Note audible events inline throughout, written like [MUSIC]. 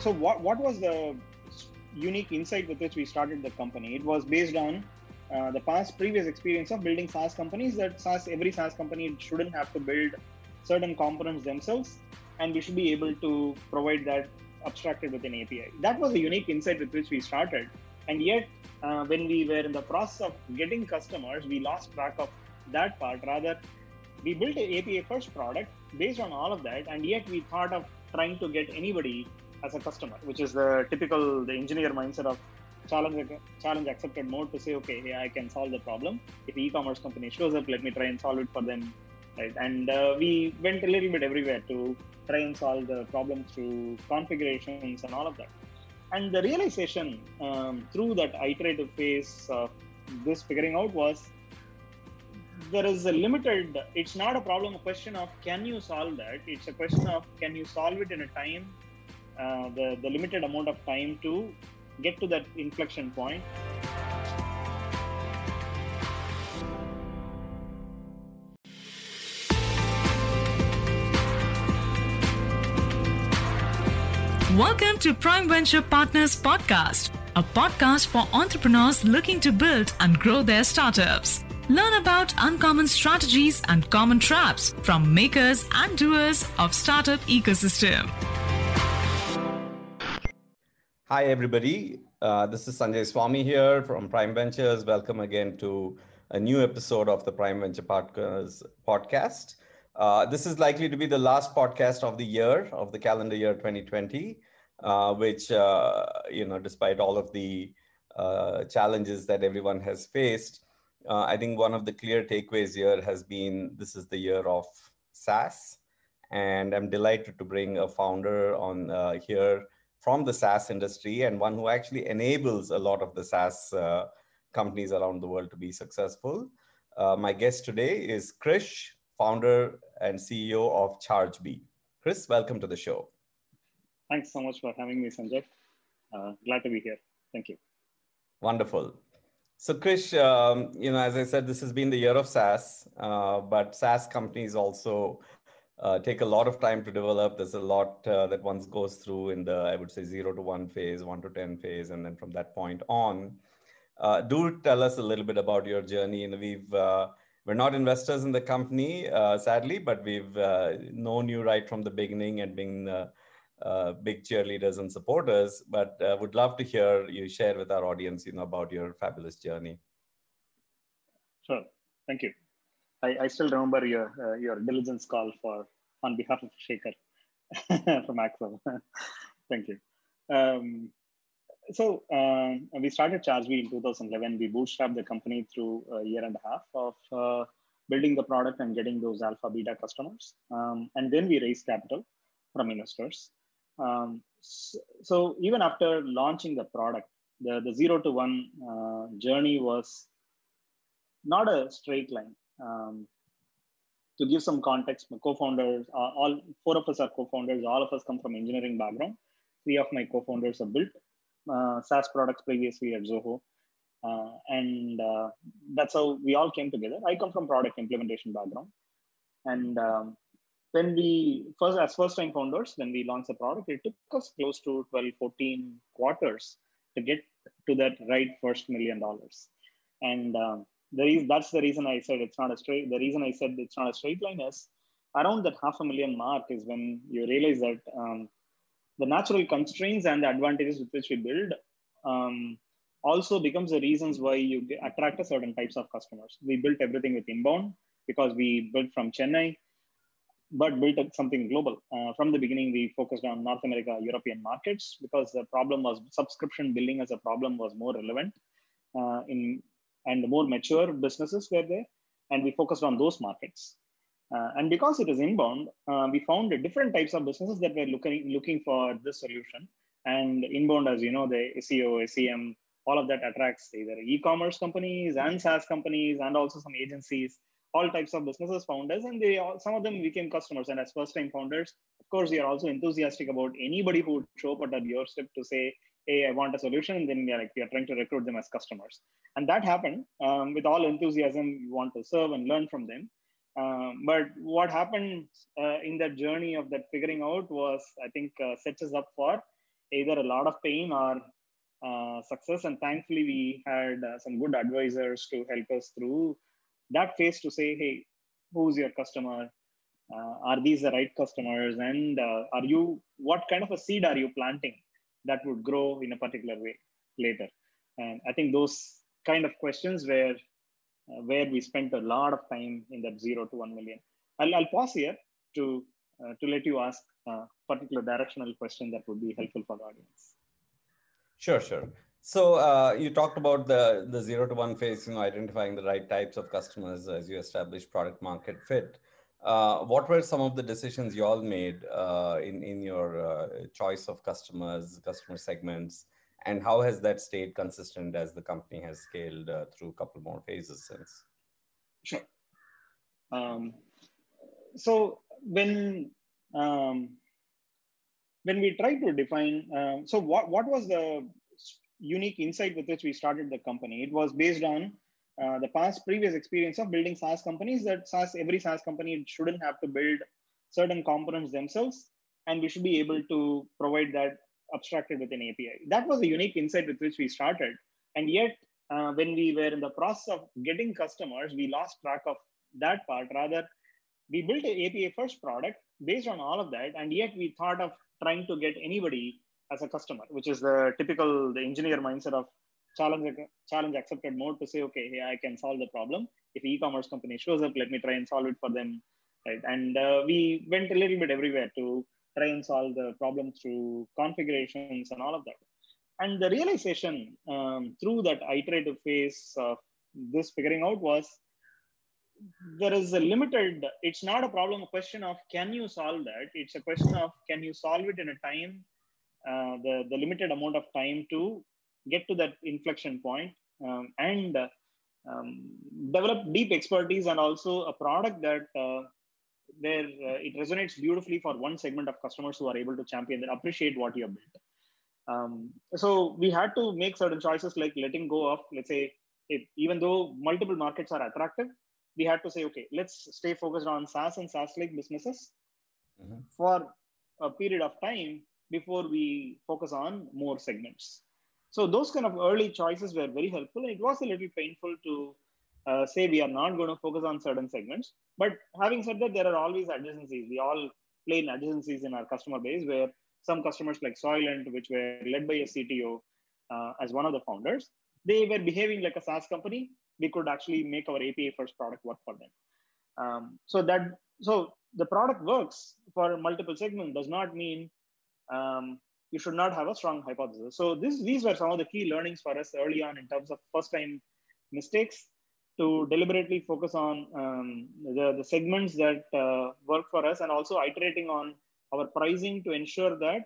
so what what was the unique insight with which we started the company? It was based on uh, the past previous experience of building SaaS companies. That SaaS every SaaS company shouldn't have to build certain components themselves, and we should be able to provide that abstracted with an API. That was a unique insight with which we started, and yet uh, when we were in the process of getting customers, we lost track of that part. Rather, we built an API first product based on all of that, and yet we thought of trying to get anybody as a customer, which is the typical the engineer mindset of challenge challenge accepted mode to say, okay, yeah, I can solve the problem. If e-commerce company shows up, let me try and solve it for them, right? And uh, we went a little bit everywhere to try and solve the problem through configurations and all of that. And the realization um, through that iterative phase of this figuring out was there is a limited it's not a problem a question of can you solve that it's a question of can you solve it in a time uh, the, the limited amount of time to get to that inflection point. Welcome to Prime Venture Partners Podcast, a podcast for entrepreneurs looking to build and grow their startups. Learn about uncommon strategies and common traps from makers and doers of startup ecosystem. Hi, everybody. Uh, this is Sanjay Swamy here from Prime Ventures. Welcome again to a new episode of the Prime Venture Partners podcast. Uh, this is likely to be the last podcast of the year, of the calendar year 2020, uh, which, uh, you know, despite all of the uh, challenges that everyone has faced, uh, I think one of the clear takeaways here has been this is the year of SaaS. And I'm delighted to bring a founder on here from the SaaS industry and one who actually enables a lot of the SaaS uh, companies around the world to be successful. Uh, my guest today is Krish, founder and CEO of ChargeBee. Krish, welcome to the show. Thanks so much for having me, Sanjay. Uh, glad to be here. Thank you. Wonderful. So, Krish, um, you know, as I said, this has been the year of SaaS, uh, but SaaS companies also uh, take a lot of time to develop. There's a lot uh, that one goes through in the, I would say, zero to one phase, one to 10 phase. And then from that point on, uh, do tell us a little bit about your journey. And we've, uh, we're not investors in the company, uh, sadly, but we've uh, known you right from the beginning and been big cheerleaders and supporters. But would love to hear you share with our audience, you know, about your fabulous journey. Sure. Thank you. I, I still remember your uh, your diligence call for on behalf of Shekhar [LAUGHS] from Accel. [LAUGHS] Thank you. Um, so um, we started ChargeBee in 2011. We bootstrapped the company through a year and a half of uh, building the product and getting those alpha beta customers. Um, and then we raised capital from investors. Um, so, so, even after launching the product, the, the zero to one uh, journey was not a straight line. Um, to give some context, my co-founders, uh, all four of us are co-founders. All of us come from engineering background. Three of my co-founders have built uh, SaaS products previously at Zoho, uh, and uh, that's how we all came together. I come from product implementation background, and um, when we first as first time founders, when we launched the product, it took us close to 12, 14 quarters to get to that right first million dollars, and um, the reason that's the reason I said it's not a straight. The reason I said it's not a straight line is around that half a million mark is when you realize that um, the natural constraints and the advantages with which we build um, also becomes the reasons why you attract a certain types of customers. We built everything with inbound because we built from Chennai, but built something global. Uh, from the beginning, we focused on North America, European markets because the problem was subscription billing as a problem was more relevant uh, in and the more mature businesses were there, and we focused on those markets. Uh, and because it is inbound, uh, we found different types of businesses that were looking looking for this solution. And inbound, as you know, the SEO, SEM, all of that attracts either e-commerce companies and SaaS companies, and also some agencies. All types of businesses found us, and they all, some of them became customers. And as first-time founders, of course, we are also enthusiastic about anybody who would show up at your step to say, hey, I want a solution, and then we are like we are trying to recruit them as customers. And that happened um, with all enthusiasm. We want to serve and learn from them. Um, but what happened uh, in that journey of that figuring out was, I think, uh, sets us up for either a lot of pain or uh, success. And thankfully, we had uh, some good advisors to help us through that phase to say, hey, who's your customer? Uh, are these the right customers? And uh, are you, what kind of a seed are you planting that would grow in a particular way later? And I think those kind of questions were uh, where we spent a lot of time in that zero to 1 million. I'll, I'll pause here to, uh, to let you ask a particular directional question that would be helpful for the audience. Sure, sure. So uh, you talked about the, the zero to one phase, you know, identifying the right types of customers as you establish product market fit. Uh, what were some of the decisions you all made uh, in, in your uh, choice of customers, customer segments, and how has that stayed consistent as the company has scaled uh, through a couple more phases since? Sure. Um, so when um, when we try to define, um, so what what was the unique insight with which we started the company? It was based on uh, the past previous experience of building SaaS companies. That SaaS every SaaS company shouldn't have to build certain components themselves, and we should be able to provide that abstracted with an API. That was a unique insight with which we started. And yet, uh, when we were in the process of getting customers, we lost track of that part. Rather, we built an API first product based on all of that. And yet, we thought of trying to get anybody as a customer, which is the typical the engineer mindset of challenge challenge accepted mode to say, okay, hey, I can solve the problem. If e-commerce company shows up, let me try and solve it for them. Right. And uh, we went a little bit everywhere to try and solve the problem through configurations and all of that. And the realization um, through that iterative phase of this figuring out was there is a limited, it's not a problem, a question of can you solve that? It's a question of can you solve it in a time, uh, the, the limited amount of time to get to that inflection point, um, and um, develop deep expertise and also a product that uh, where uh, it resonates beautifully for one segment of customers who are able to champion and appreciate what you have built. Um, so we had to make certain choices like letting go of, let's say, if, even though multiple markets are attractive, we had to say, okay, let's stay focused on SaaS and SaaS-like businesses mm-hmm. for a period of time before we focus on more segments. So those kind of early choices were very helpful. It was a little painful to uh, say we are not going to focus on certain segments. But having said that, there are always adjacencies. We all play in adjacencies in our customer base where some customers like Soylent, which were led by a CTO uh, as one of the founders, they were behaving like a SaaS company. We could actually make our API first product work for them. Um, so that so the product works for multiple segments does not mean um, you should not have a strong hypothesis. So this, these were some of the key learnings for us early on in terms of first time mistakes to deliberately focus on um, the, the segments that uh, work for us and also iterating on our pricing to ensure that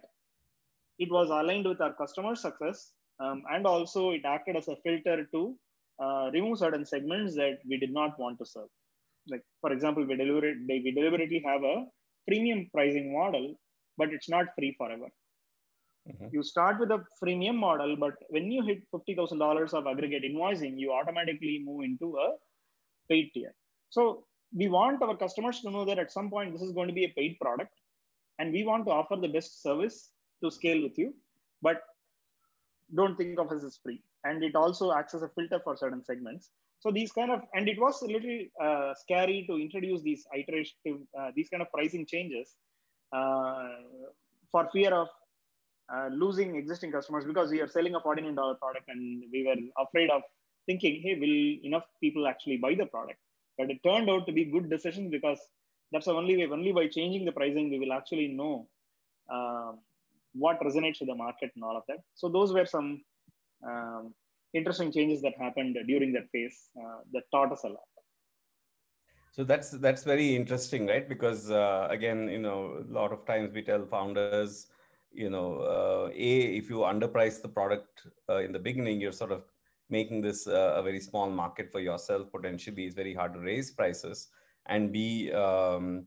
it was aligned with our customer success um, and also it acted as a filter to uh, remove certain segments that we did not want to serve like for example we, deliberate, we deliberately have a freemium pricing model but it's not free forever Mm-hmm. You start with a freemium model, but when you hit $50,000 of aggregate invoicing, you automatically move into a paid tier. So we want our customers to know that at some point this is going to be a paid product and we want to offer the best service to scale with you, but don't think of us as free. And it also acts as a filter for certain segments. So these kind of, and it was a little uh, scary to introduce these iterative, uh, these kind of pricing changes uh, for fear of uh, losing existing customers because we are selling a $49 product and we were afraid of thinking, hey, will enough people actually buy the product? But it turned out to be good decision because that's the only way, only by changing the pricing, we will actually know uh, what resonates with the market and all of that. So those were some um, interesting changes that happened during that phase uh, that taught us a lot. So that's that's very interesting, right? Because uh, again, you know, a lot of times we tell founders, you know, uh, a if you underprice the product uh, in the beginning, you're sort of making this uh, a very small market for yourself. Potentially, it's very hard to raise prices, and b um,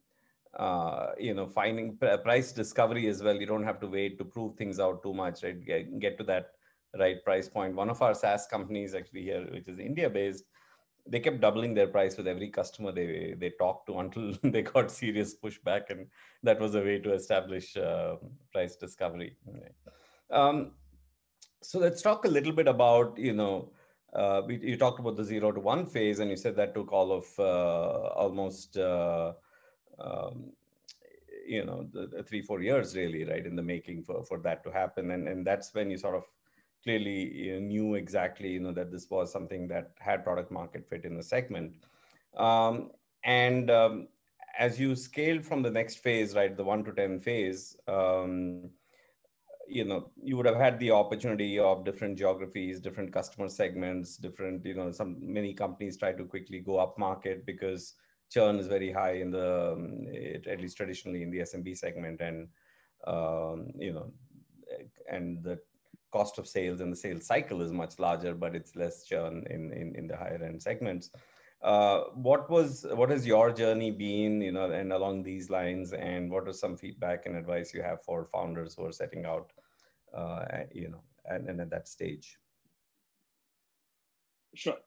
uh, you know finding price discovery as well. You don't have to wait to prove things out too much, right? Get, get to that right price point. One of our SaaS companies actually here, which is India based, they kept doubling their price with every customer they they talked to until [LAUGHS] they got serious pushback, and that was a way to establish uh, price discovery. Um, so let's talk a little bit about you know uh, we, you talked about the zero to one phase, and you said that took all of uh, almost uh, um, you know the, the, three four years really right in the making for for that to happen, and and that's when you sort of clearly knew exactly you know that this was something that had product market fit in the segment, um, and um, as you scaled from the next phase, right, the one to ten phase. Um, you know you would have had the opportunity of different geographies different customer segments different you know some many companies try to quickly go up market because churn is very high in the um, at least traditionally in the smb segment and um, you know and the cost of sales and the sales cycle is much larger but it's less churn in in, in the higher end segments. Uh, what was what has your journey been you know and along these lines and what are some feedback and advice you have for founders who are setting out uh, you know and, and at that stage? Sure.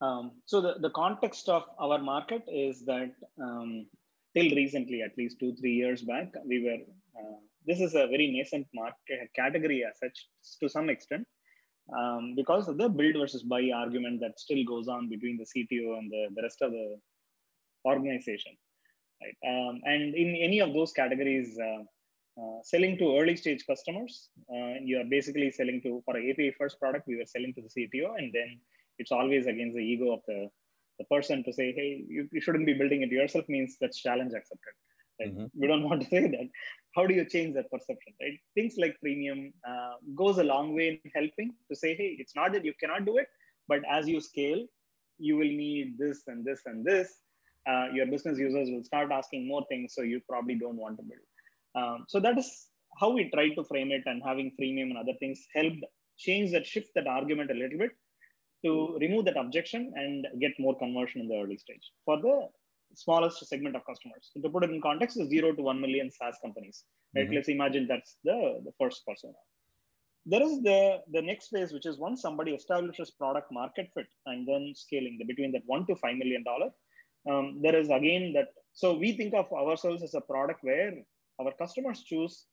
Um, so the, the context of our market is that um, till recently at least two three years back we were uh, this is a very nascent market category as such to some extent um, because of the build versus buy argument that still goes on between the CTO and the, the rest of the organization. Right? Um, and in any of those categories, uh, uh, selling to early stage customers, uh, you are basically selling to, for an API first product, we were selling to the CTO, and then it's always against the ego of the, the person to say, hey, you, you shouldn't be building it yourself means that's challenge accepted. Right? Mm-hmm. We don't [LAUGHS] want to say that. How do you change that perception? Right? Things like freemium uh, goes a long way in helping to say, hey, it's not that you cannot do it, but as you scale, you will need this and this and this. Uh, your business users will start asking more things, so you probably don't want to build. Um, so that is how we try to frame it, and having freemium and other things helped change that, shift that argument a little bit to remove that objection and get more conversion in the early stage. For the smallest segment of customers. So to put it in context, is zero to one million SaaS companies. Right? Mm-hmm. Let's imagine that's the, the first persona. There is the, the next phase, which is once somebody establishes product market fit and then scaling the, between that one to five million dollar. Um, there is again that so we think of ourselves as a product where our customers choose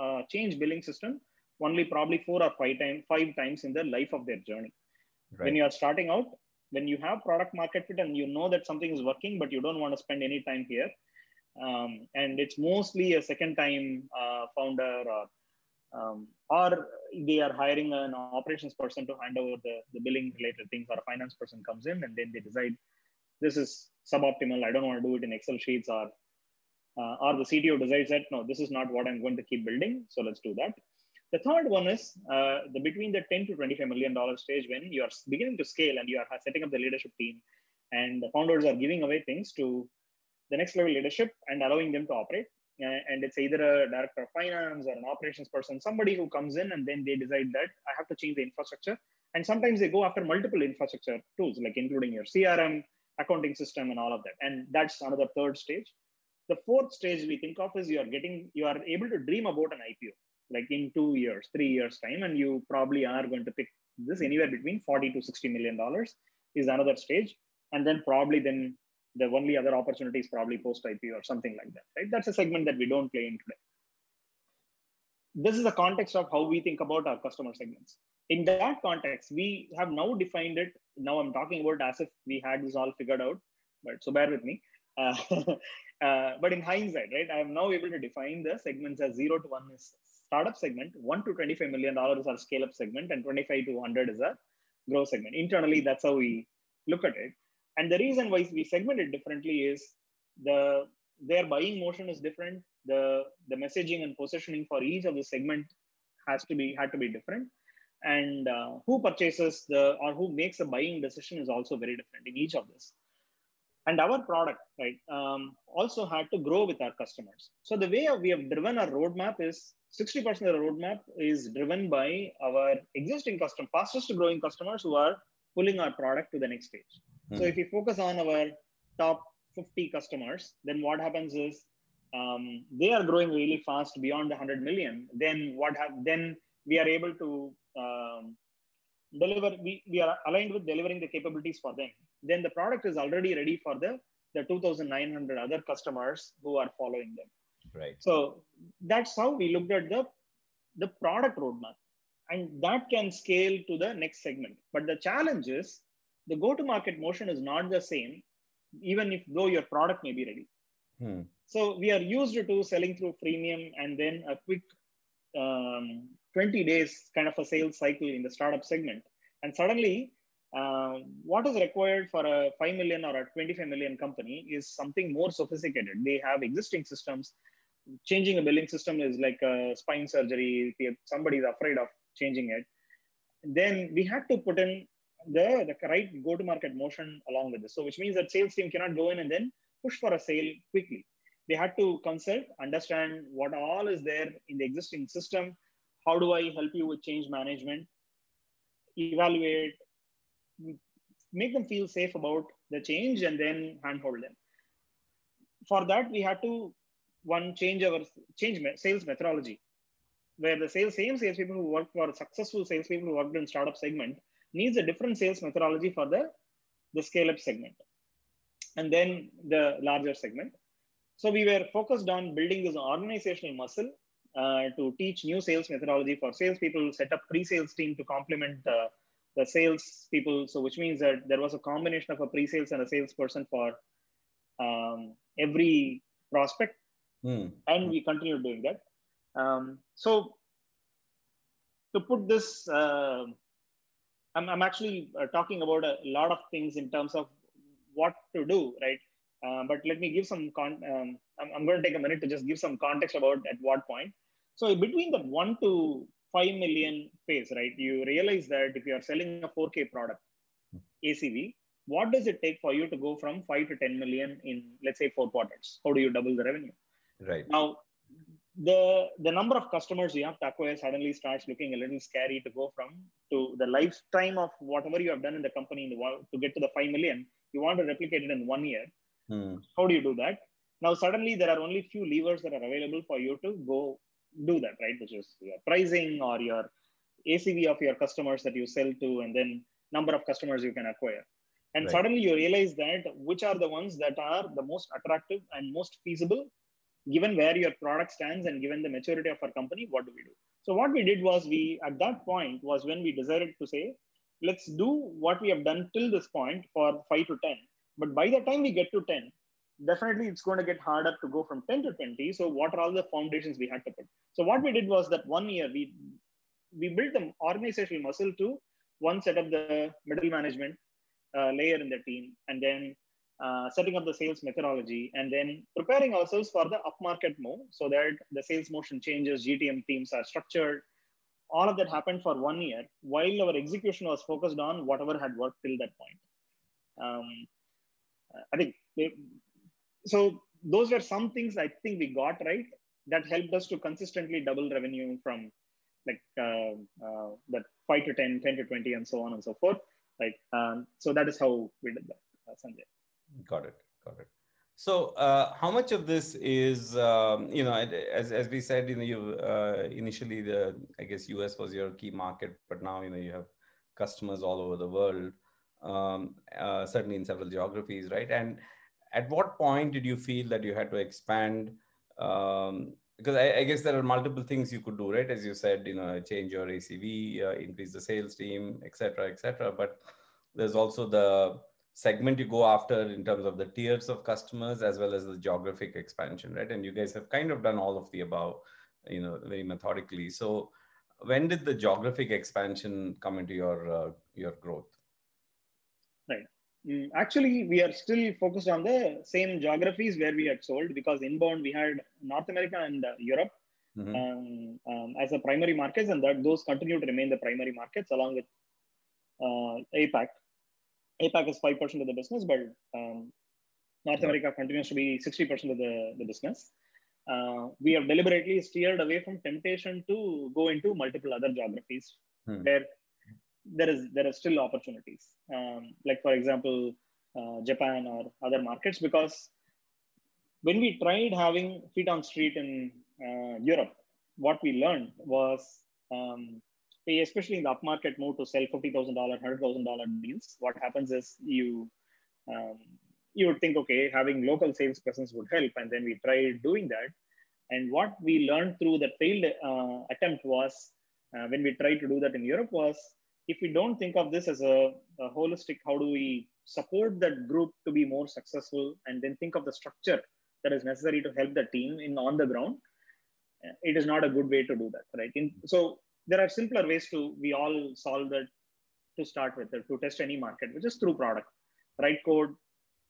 uh, change billing system only probably four or five times five times in the life of their journey. Right. When you are starting out, when you have product market fit and you know that something is working, but you don't want to spend any time here, um, and it's mostly a second time uh, founder or um, or they are hiring an operations person to hand over the, the billing related things or a finance person comes in and then they decide this is suboptimal i don't want to do it in excel sheets or uh, or the cto decides that no this is not what i'm going to keep building so let's do that the third one is uh, the between the 10 to 25 million dollar stage when you are beginning to scale and you are setting up the leadership team and the founders are giving away things to the next level leadership and allowing them to operate. Uh, and it's either a director of finance or an operations person, somebody who comes in and then they decide that I have to change the infrastructure. And sometimes they go after multiple infrastructure tools, like including your CRM, accounting system, and all of that. And that's another third stage. The fourth stage we think of is you are getting, you are able to dream about an IPO like in two years, three years time, and you probably are going to pick this anywhere between 40 to 60 million dollars is another stage. And then probably then the only other opportunity is probably post IPO or something like that, right? That's a segment that we don't play in today. This is the context of how we think about our customer segments. In that context, we have now defined it. Now I'm talking about as if we had this all figured out, but so bear with me. Uh, [LAUGHS] uh, but in hindsight, right, I am now able to define the segments as zero to one is startup segment, one to $25 million is our scale up segment, and 25 to 100 is a growth segment. Internally, that's how we look at it. And the reason why we segment it differently is the their buying motion is different. The the messaging and positioning for each of the segment has to be had to be different. And uh, who purchases the or who makes a buying decision is also very different in each of this and our product right um, also had to grow with our customers so the way we have driven our roadmap is 60% of the roadmap is driven by our existing custom fastest growing customers who are pulling our product to the next stage. Mm-hmm. so if you focus on our top 50 customers then what happens is um, they are growing really fast beyond the 100 million. Then what have then we are able to um, deliver we, we are aligned with delivering the capabilities for them. Then the product is already ready for the the 2900 other customers who are following them right. So that's how we looked at the the product roadmap. And that can scale to the next segment. But the challenge is the go to market motion is not the same even if though your product may be ready. Hmm. so we are used to selling through freemium and then a quick um, 20 days kind of a sales cycle in the startup segment. And suddenly uh, what is required for a 5 million or a 25 million company is something more sophisticated. They have existing systems changing a billing system is like a spine surgery. If somebody is afraid of changing it. Then we had to put in the, the right go to market motion along with this. So which means that sales team cannot go in and then push for a sale quickly. They had to consult understand what all is there in the existing system. How do i help you with change management? Evaluate make them feel safe about the change and then handhold them. For that we had to one change our change sales methodology where the sales same salespeople who work for successful salespeople who worked in startup segment needs a different sales methodology for the the scale up segment and then the larger segment so we were focused on building this organizational muscle uh, to teach new sales methodology for salespeople, set up pre-sales team to complement the sales people. So which means that there was a combination of a pre-sales and a salesperson for um, every prospect, mm. and we continue doing that. Um, so to put this, uh, I'm, I'm actually uh, talking about a lot of things in terms of what to do, right? Uh, but let me give some con. Um, I'm, I'm, going to take a minute to just give some context about at what point. So between the one to 5 million phase, right, you realize that if you are selling a 4K product, ACV, what does it take for you to go from 5 to 10 million in, let's say, four quarters? How do you double the revenue? Right. Now, the the number of customers you have to acquire suddenly starts looking a little scary to go from to the lifetime of whatever you have done in the company in the world to get to the 5 million you want to replicate it in one year hmm. how do you do that now suddenly there are only few levers that are available for you to go do that, right? Which is your pricing or your ACV of your customers that you sell to, and then number of customers you can acquire. And right. suddenly you realize that which are the ones that are the most attractive and most feasible, given where your product stands and given the maturity of our company, what do we do? So what we did was we, at that point, was when we decided to say, let's do what we have done till this point for five to 10. But by the time we get to 10, definitely it's going to get harder to go from 10 to 20. So what are all the foundations we had to put? So what we did was that one year we we built the organizational muscle to one set up the middle management uh, layer in the team, and then uh, setting up the sales methodology, and then preparing ourselves for the upmarket move so that the sales motion changes, GTM teams are structured. All of that happened for one year while our execution was focused on whatever had worked till that point. Um, I think so those were some things I think we got right that helped us to consistently double revenue from like uh, uh, that 5 to 10, 10 to 20, and so on and so forth. Like um, so that is how we did that, uh, Sanjay. Got it. Got it. So, uh, how much of this is, um, you know, as, as we said, you know, you uh, initially the I guess US was your key market, but now you know you have customers all over the world, um, uh, certainly in several geographies, right? And at what point did you feel that you had to expand um, because I, I, guess there are multiple things you could do right as you said you know change your acv uh, increase the sales team etc etc but there's also the segment you go after in terms of the tiers of customers as well as the geographic expansion right? And you guys have kind of done all of the above you know very methodically. So when did the geographic expansion come into your uh, your growth? Right. Mm, actually, we are still focused on the same geographies where we had sold because inbound we had North America and uh, Europe. Mm-hmm. um, um, as the primary markets, and that those continue to remain the primary markets along with uh, APAC. APAC is five percent of the business, but um, North America continues to be sixty percent of the, the business. Uh, we have deliberately steered away from temptation to go into multiple other geographies hmm. where there is there are still opportunities um, like for example uh, japan or other markets because when we tried having feet on street in uh, europe what we learned was um, especially in the upmarket move to sell $50000 $100000 deals what happens is you um, you would think okay having local sales presence would help and then we tried doing that And what we learned through that failed uh, attempt was uh, when we tried to do that in Europe was if we don't think of this as a, a, holistic, how do we support that group to be more successful and then think of the structure that is necessary to help the team in on the ground, uh, it is not a good way to do that, right? In, so there are simpler ways to, we all solve that to start with, to test any market, which is through product, write code,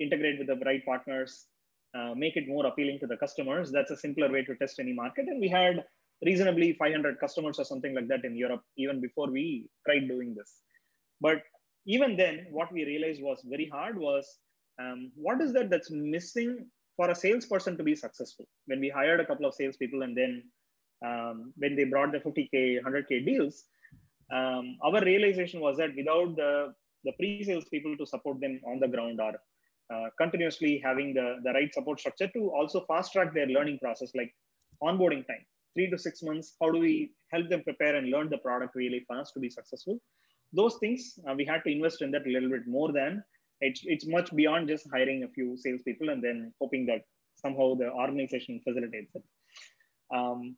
integrate with the right partners, uh, make it more appealing to the customers. That's a simpler way to test any market. And we had reasonably 500 customers or something like that in Europe, even before we tried doing this. But even then, what we realized was very hard was um, what is that that's missing for a salesperson to be successful? When we hired a couple of salespeople and then um, when they brought the 50K, 100K deals, um, our realization was that without the, the pre-sales people to support them on the ground or uh, continuously having the, the right support structure to also fast track their learning process, like onboarding time three to six months how do we help them prepare and learn the product really fast to be successful? Those things uh, we had to invest in that a little bit more than it's, it's much beyond just hiring a few salespeople and then hoping that somehow the organization facilitates it. Um,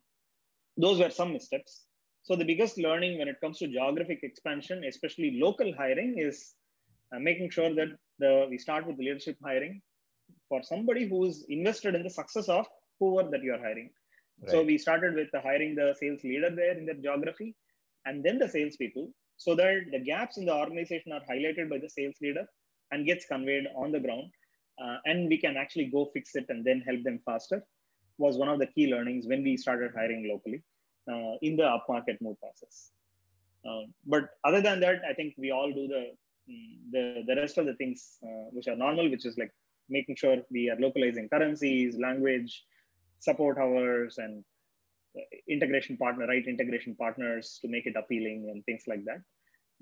those were some missteps so the biggest learning when it comes to geographic expansion especially local hiring is uh, making sure that the we start with leadership hiring for somebody who's invested in the success of whoever that you're hiring Right. So we started with the hiring the sales leader there in their geography and then the salespeople so that the gaps in the organization are highlighted by the sales leader and gets conveyed on the ground. Uh, and we can actually go fix it and then help them faster was one of the key learnings when we started hiring locally uh, in the upmarket move process. Uh, but other than that, I think we all do the mm, the, the rest of the things uh, which are normal, which is like making sure we are localizing currencies, language, support hours and integration partner, right integration partners to make it appealing and things like that.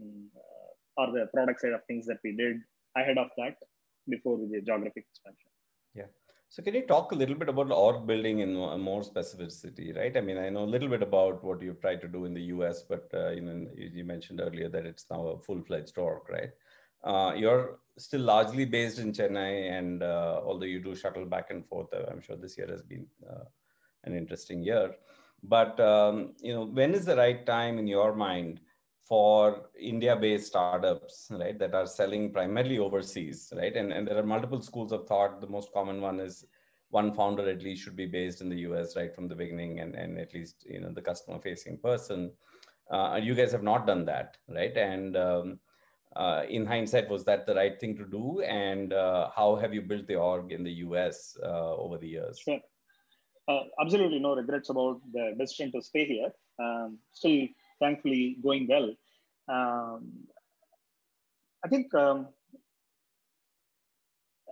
Um, uh, are the product side of things that we did ahead of that before the geographic expansion. Yeah. So can you talk a little bit about org building in more specificity, right? I mean, I know a little bit about what you've tried to do in the US, but uh, you know, you mentioned earlier that it's now a full-fledged org, right? Uh, you're still largely based in Chennai, and uh, although you do shuttle back and forth, uh, I'm sure this year has been uh, an interesting year. But um, you know, when is the right time in your mind for India-based startups, right, that are selling primarily overseas, right? And and there are multiple schools of thought. The most common one is one founder at least should be based in the US right from the beginning, and and at least you know the customer-facing person. Uh, you guys have not done that, right? And um, uh, in hindsight, was that the right thing to do? And uh, how have you built the org in the US uh, over the years? Sure. Uh, absolutely no regrets about the decision to stay here. Um, still, thankfully, going well. Um, I think um,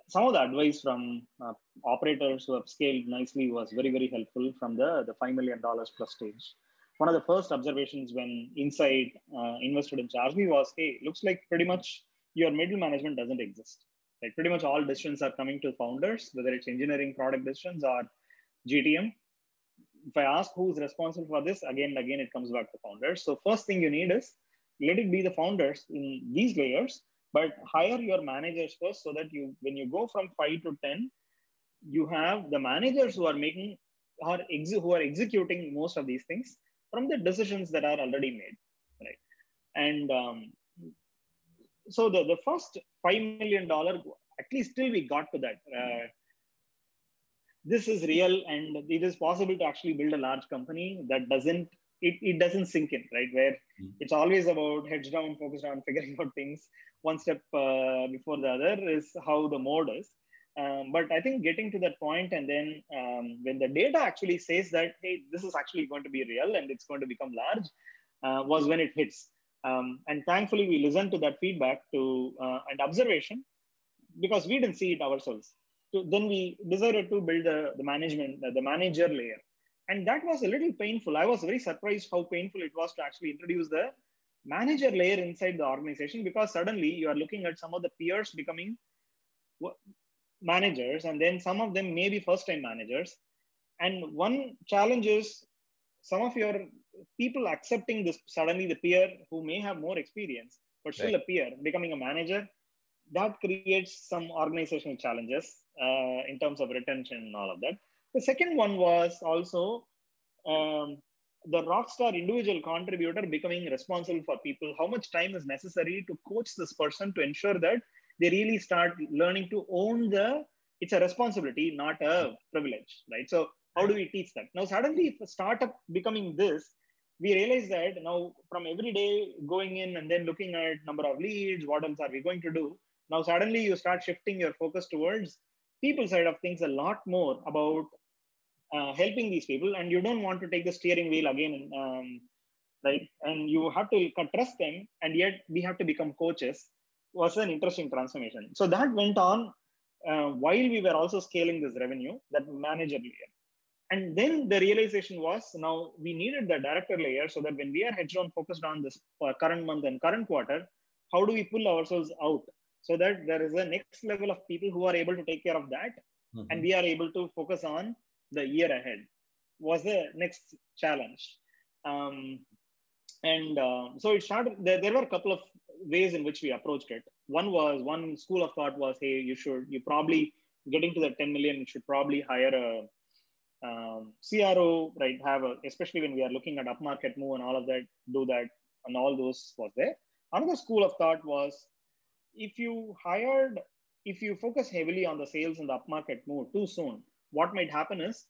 some of the advice from uh, operators who have scaled nicely was very, very helpful from the, the $5 million plus stage one of the first observations when Insight uh, invested in ChargeBee was, hey, looks like pretty much your middle management doesn't exist. Like pretty much all decisions are coming to founders, whether it's engineering product decisions or GTM. If I ask who's responsible for this, again and again, it comes back to founders. So first thing you need is let it be the founders in these layers, but hire your managers first so that you, when you go from five to 10, you have the managers who are making or ex- who are executing most of these things from the decisions that are already made, right? And um, so the, the first $5 million, at least till we got to that, uh, this is real and it is possible to actually build a large company that doesn't, it, it doesn't sink in, right? Where mm-hmm. it's always about heads down, focused on [LAUGHS] figuring out things one step uh, before the other is how the mode is. Um, but I think getting to that point and then um, when the data actually says that, hey, this is actually going to be real and it's going to become large, uh, was when it hits. Um, and thankfully, we listened to that feedback to uh, and observation because we didn't see it ourselves. So then we decided to build the, the management, the, the manager layer. And that was a little painful. I was very surprised how painful it was to actually introduce the manager layer inside the organization because suddenly you are looking at some of the peers becoming managers, and then some of them may be first time managers. And one challenge is some of your people accepting this suddenly the peer who may have more experience, but still right. a peer becoming a manager. That creates some organizational challenges uh, in terms of retention and all of that. The second one was also um, the rockstar individual contributor becoming responsible for people. How much time is necessary to coach this person to ensure that they really start learning to own the it's a responsibility not a privilege right so how do we teach that now suddenly if a startup becoming this we realize that now from every day going in and then looking at number of leads what else are we going to do now suddenly you start shifting your focus towards people side of things a lot more about uh, helping these people and you don't want to take the steering wheel again um, right? And you have to trust them and yet we have to become coaches was an interesting transformation. So that went on uh, while we were also scaling this revenue that manager layer. And then the realization was now we needed the director layer so that when we are heads on focused on this uh, current month and current quarter how do we pull ourselves out so that there is a next level of people who are able to take care of that mm-hmm. and we are able to focus on the year ahead was the next challenge. Um, and uh, so it started there, there were a couple of ways in which we approached it. One was one school of thought was hey you should you probably getting to the 10 million you should probably hire a um, cro right? Have a especially when we are looking at upmarket move and all of that do that and all those was there. Another school of thought was if you hired if you focus heavily on the sales and the upmarket move too soon what might happen is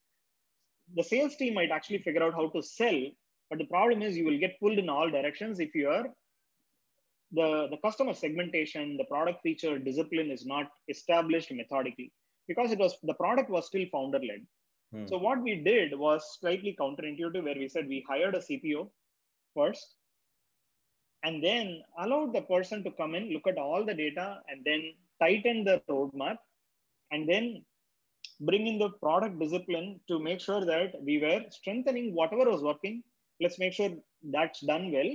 the sales team might actually figure out how to sell but the problem is you will get pulled in all directions if you are the, the customer segmentation, the product feature discipline is not established methodically because it was the product was still founder led. Hmm. So what we did was slightly counterintuitive where we said we hired a CPO first and then allowed the person to come in, look at all the data and then tighten the roadmap and then bring in the product discipline to make sure that we were strengthening whatever was working. Let's make sure that's done well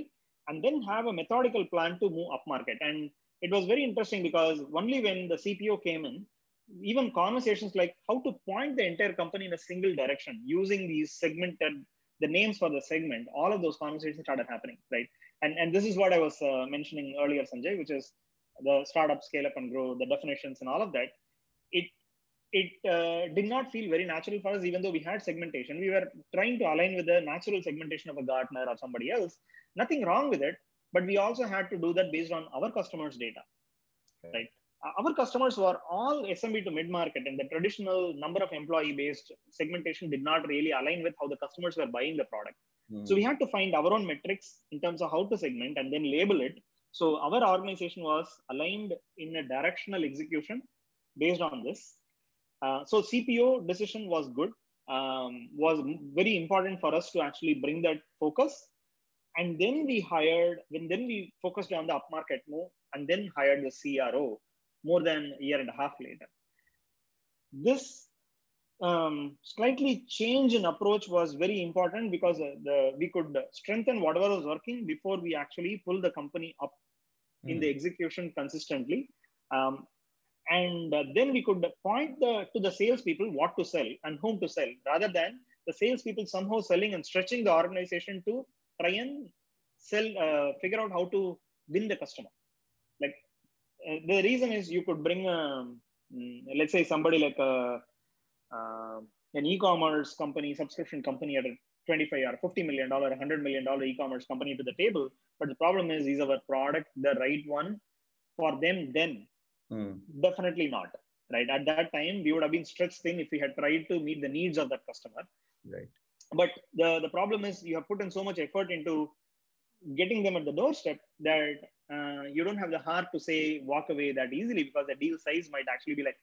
and then have a methodical plan to move up market and it was very interesting because only when the cpo came in even conversations like how to point the entire company in a single direction using these segmented the names for the segment all of those conversations started happening right and and this is what i was uh, mentioning earlier sanjay which is the startup scale up and grow the definitions and all of that it it uh, did not feel very natural for us, even though we had segmentation. We were trying to align with the natural segmentation of a Gartner or somebody else. Nothing wrong with it, but we also had to do that based on our customers' data, okay. right? Our customers were all SMB to mid market, and the traditional number of employee based segmentation did not really align with how the customers were buying the product. Mm. So we had to find our own metrics in terms of how to segment and then label it. So our organization was aligned in a directional execution based on this uh, so CPO decision was good, um, was very important for us to actually bring that focus. And then we hired, when then we focused on the upmarket move and then hired the CRO more than a year and a half later. This um, slightly change in approach was very important because uh, the, we could strengthen whatever was working before we actually pull the company up mm. in the hmm. execution consistently. Um, and uh, then we could point the, to the salespeople what to sell and whom to sell, rather than the salespeople somehow selling and stretching the organization to try and sell, uh, figure out how to win the customer. Like uh, the reason is you could bring, a, mm, let's say somebody like a, uh, an e-commerce company, subscription company at a 25 or 50 million dollar, 100 million dollar e-commerce company to the table. But the problem is, is our product the right one for them then Mm. Definitely not. Right. At that time, we would have been stretched thin if we had tried to meet the needs of that customer. Right. But the, the problem is you have put in so much effort into getting them at the doorstep that uh, you don't have the heart to say walk away that easily because the deal size might actually be like,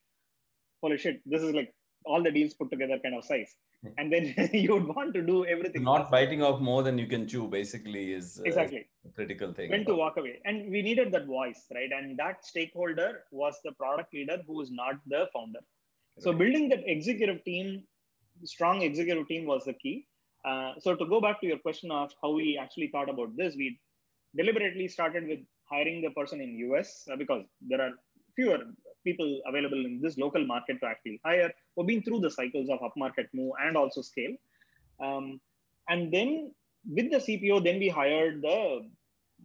holy shit, this is like all the deals put together kind of size. And then [LAUGHS] you would want to do everything. Not biting off more than you can chew basically is uh, exactly. a critical thing. When to walk away. And we needed that voice right? And that stakeholder was the product leader who is not the founder. So building that executive team strong executive team was the key. Uh, so to go back to your question of how we actually thought about this we deliberately started with hiring the person in us uh, because there are fewer people available in this local market to actually hire. We've been through the cycles of upmarket move and also scale. Um, and then with the CPO, then we hired the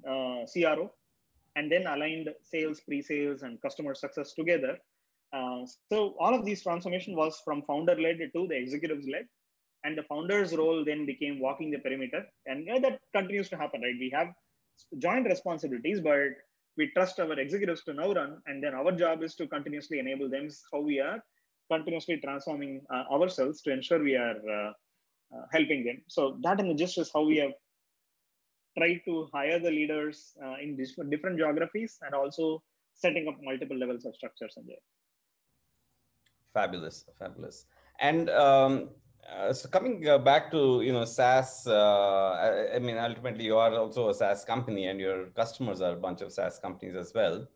uh, CRO and then aligned sales, pre-sales, and customer success together Uh, so all of these transformation was from founder led to the executives led, and the founder's role then became walking the perimeter, and that continues to happen. Right, we have joint responsibilities, but we trust our executives to now run, and then our job is to continuously enable them. How we are continuously transforming uh, ourselves to ensure we are uh, uh, helping them. So that in the gist is how we have tried to hire the leaders in different geographies and also setting up multiple levels of structures in there. Fabulous, fabulous. And um, uh, so coming uh, back to you know SaaS, uh, I, I, mean ultimately you are also a SaaS company, and your customers are a bunch of SaaS companies as well.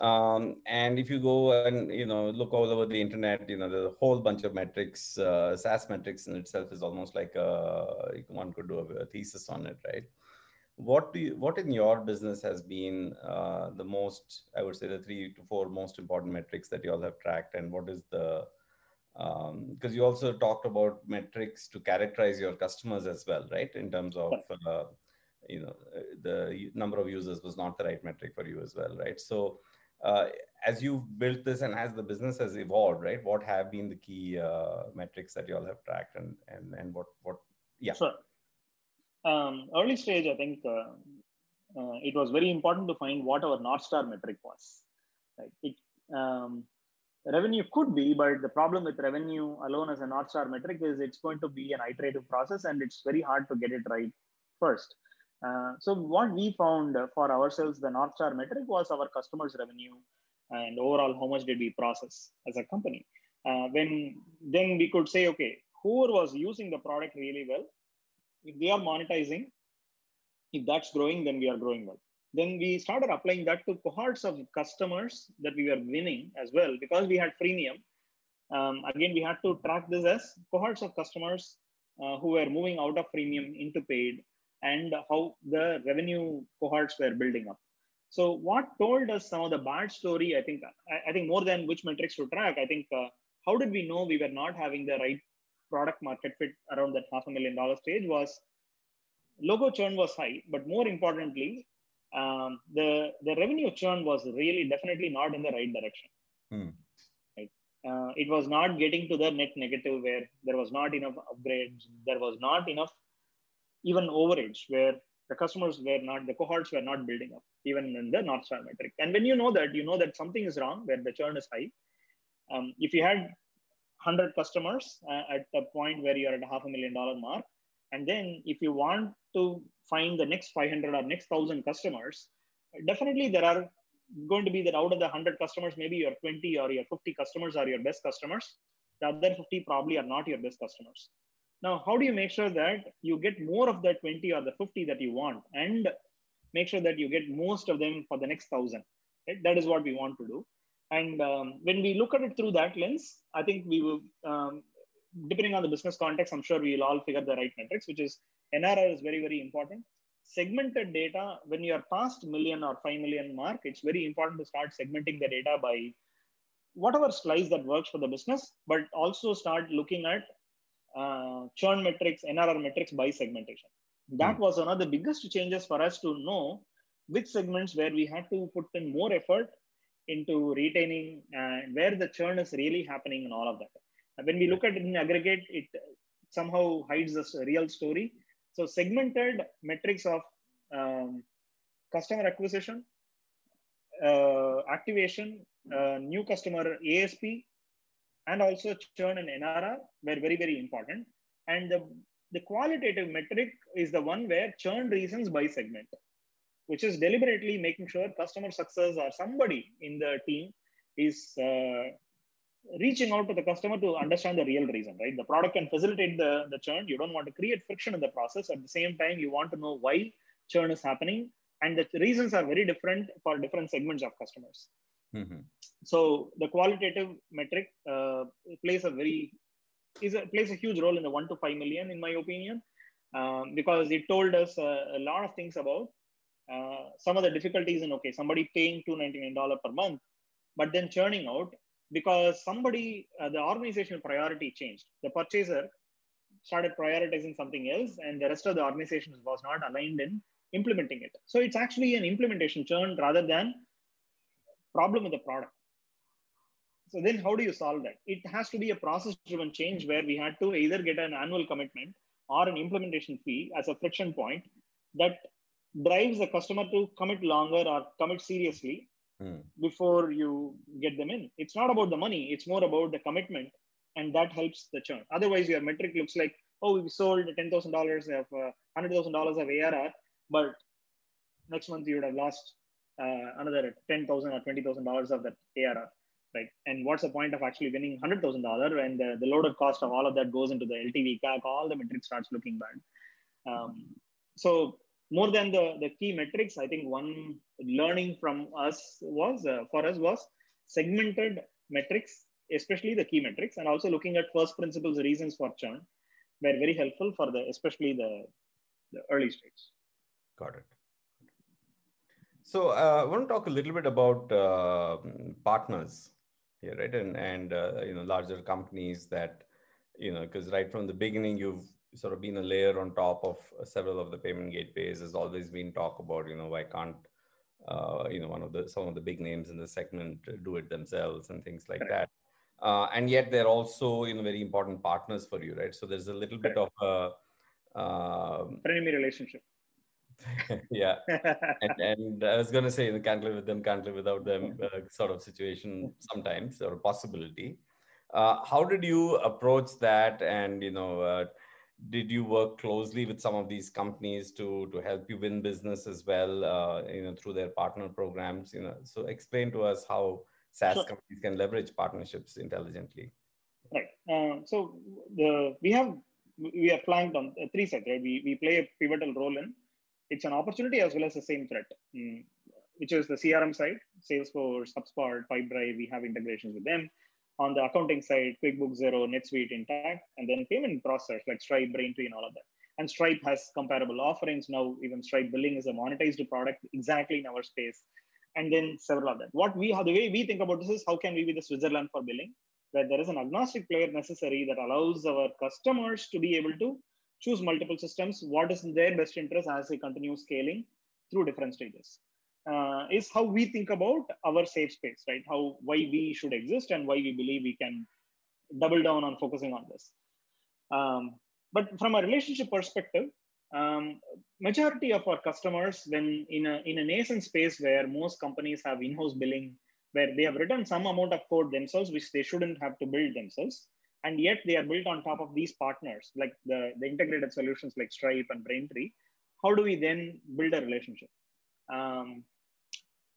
Um, and if you go and you know look all over the internet, you know there's a whole bunch of metrics. Uh, SaaS metrics in itself is almost like a, one could do a, a thesis on it, right? what do you, what in your business has been uh, the most i would say the three to four most important metrics that you all have tracked and what is the because um, you also talked about metrics to characterize your customers as well right in terms of uh, you know the number of users was not the right metric for you as well right so uh, as you've built this and as the business has evolved right what have been the key uh, metrics that you all have tracked and and and what what yeah sure um, early stage, I think uh, uh, it was very important to find what our North Star metric was. Right? It, um, revenue could be, but the problem with revenue alone as a North Star metric is it's going to be an iterative process and it's very hard to get it right first. Uh, so what we found for ourselves, the North Star metric was our customers' revenue and overall how much did we process as a company. Uh, when then we could say, okay, who was using the product really well if they are monetizing, if that's growing, then we are growing well. Then we started applying that to cohorts of customers that we were winning as well because we had freemium. Um, again, we had to track this as cohorts of customers uh, who were moving out of freemium into paid and how the revenue cohorts were building up. So what told us some of the bad story, I think, I, I think more than which metrics to track, I think, uh, how did we know we were not having the right product market fit around that half a million dollar stage was logo churn was high, but more importantly, um, the the revenue churn was really definitely not in the right direction. Hmm. Right? Uh, it was not getting to the net negative where there was not enough upgrades, there was not enough even overage where the customers were not, the cohorts were not building up, even in the North Star metric. And when you know that, you know that something is wrong where the churn is high. Um, if you had 100 customers uh, at the point where you're at half a million dollar mark. And then if you want to find the next 500 or next 1000 customers, definitely there are going to be that out of the 100 customers, maybe your 20 or your 50 customers are your best customers. The other 50 probably are not your best customers. Now, how do you make sure that you get more of the 20 or the 50 that you want and make sure that you get most of them for the next 1000? Right? That is what we want to do. And um, when we look at it through that lens, I think we will, um, depending on the business context, I'm sure we'll all figure the right metrics, which is NRR is very, very important. Segmented data, when you're past million or 5 million mark, it's very important to start segmenting the data by whatever slice that works for the business, but also start looking at uh, churn metrics, NRR metrics by segmentation. That mm. was one of the biggest changes for us to know which segments where we had to put in more effort into retaining and where the churn is really happening and all of that. When we look at it in aggregate, it somehow hides this real story. So segmented metrics of um, customer acquisition, uh, activation, uh, new customer ASP, and also churn and NRR were very, very important. And the, the qualitative metric is the one where churn reasons by segment which is deliberately making sure customer success or somebody in the team is uh, reaching out to the customer to understand the real reason, right? The product can facilitate the, the churn. You don't want to create friction in the process. At the same time, you want to know why churn is happening. And the reasons are very different for different segments of customers. Mm-hmm. So the qualitative metric uh, plays a very is a, plays a huge role in the one to five million, in my opinion, um, because it told us uh, a lot of things about uh, some of the difficulties in okay somebody paying $299 per month but then churning out because somebody uh, the organizational priority changed the purchaser started prioritizing something else and the rest of the organization was not aligned in implementing it so it's actually an implementation churn rather than problem with the product So then how do you solve that? It has to be a process driven change where we had to either get an annual commitment or an implementation fee as a friction point that drives the customer to commit longer or commit seriously mm. before you get them in. It's not about the money, it's more about the commitment, and that helps the churn. Otherwise, your metric looks like, oh, we sold $10,000 of uh, $100,000 of ARR, but next month you would have lost uh, another 10,000 or $20,000 of that ARR. Right. And what's the point of actually winning $100,000 when the, the loaded cost of all of that goes into the LTV CAC, all the metrics starts looking bad. Um, so more than the, the key metrics, I think one learning from us was, uh, for us was segmented metrics, especially the key metrics, and also looking at first principles reasons for churn were very helpful for the, especially the, the early stage. Got it. So uh, I want to talk a little bit about uh, partners here, right? And, and uh, you know, larger companies that, you know, because right from the beginning, you've sort of been a layer on top of several of the payment gateways. Has always been talk about, you know, why can't uh, you know one of the some of the big names in the segment do it themselves and things like that. Uh, and yet they're also you know very important partners for you, right? So there's a little bit of a uh, frenemy relationship. [LAUGHS] yeah, and, [LAUGHS] and, I was going to say, you can't live with them, can't live without them, uh, sort of situation sometimes or possibility. Uh, how did you approach that? And you know, uh, did you work closely with some of these companies to to help you win business as well uh, you know through their partner programs you know so explain to us how SaaS sure. companies can leverage partnerships intelligently right uh, so the we have we are flanked on three sides right we, we play a pivotal role in it's an opportunity as well as the same threat mm, which is the crm side salesforce hubspot pipedrive we have integrations with them on the accounting side, QuickBooks Xero, NetSuite Intacct, and then payment process like Stripe, Braintree, and all of that. And Stripe has comparable offerings now. Even Stripe Billing is a monetized product exactly in our space. And then several of that. What we have, the way we think about this is how can we be the Switzerland for billing, where there is an agnostic player necessary that allows our customers to be able to choose multiple systems. What is in their best interest as they continue scaling through different stages uh, is how we think about our safe space, right? How why we should exist and why we believe we can double down on focusing on this. Um, but from a relationship perspective, um, majority of our customers, when in a in a nascent space where most companies have in-house billing, where they have written some amount of code themselves, which they shouldn't have to build themselves, and yet they are built on top of these partners, like the, the integrated solutions like Stripe and Braintree. How do we then build a relationship? Um,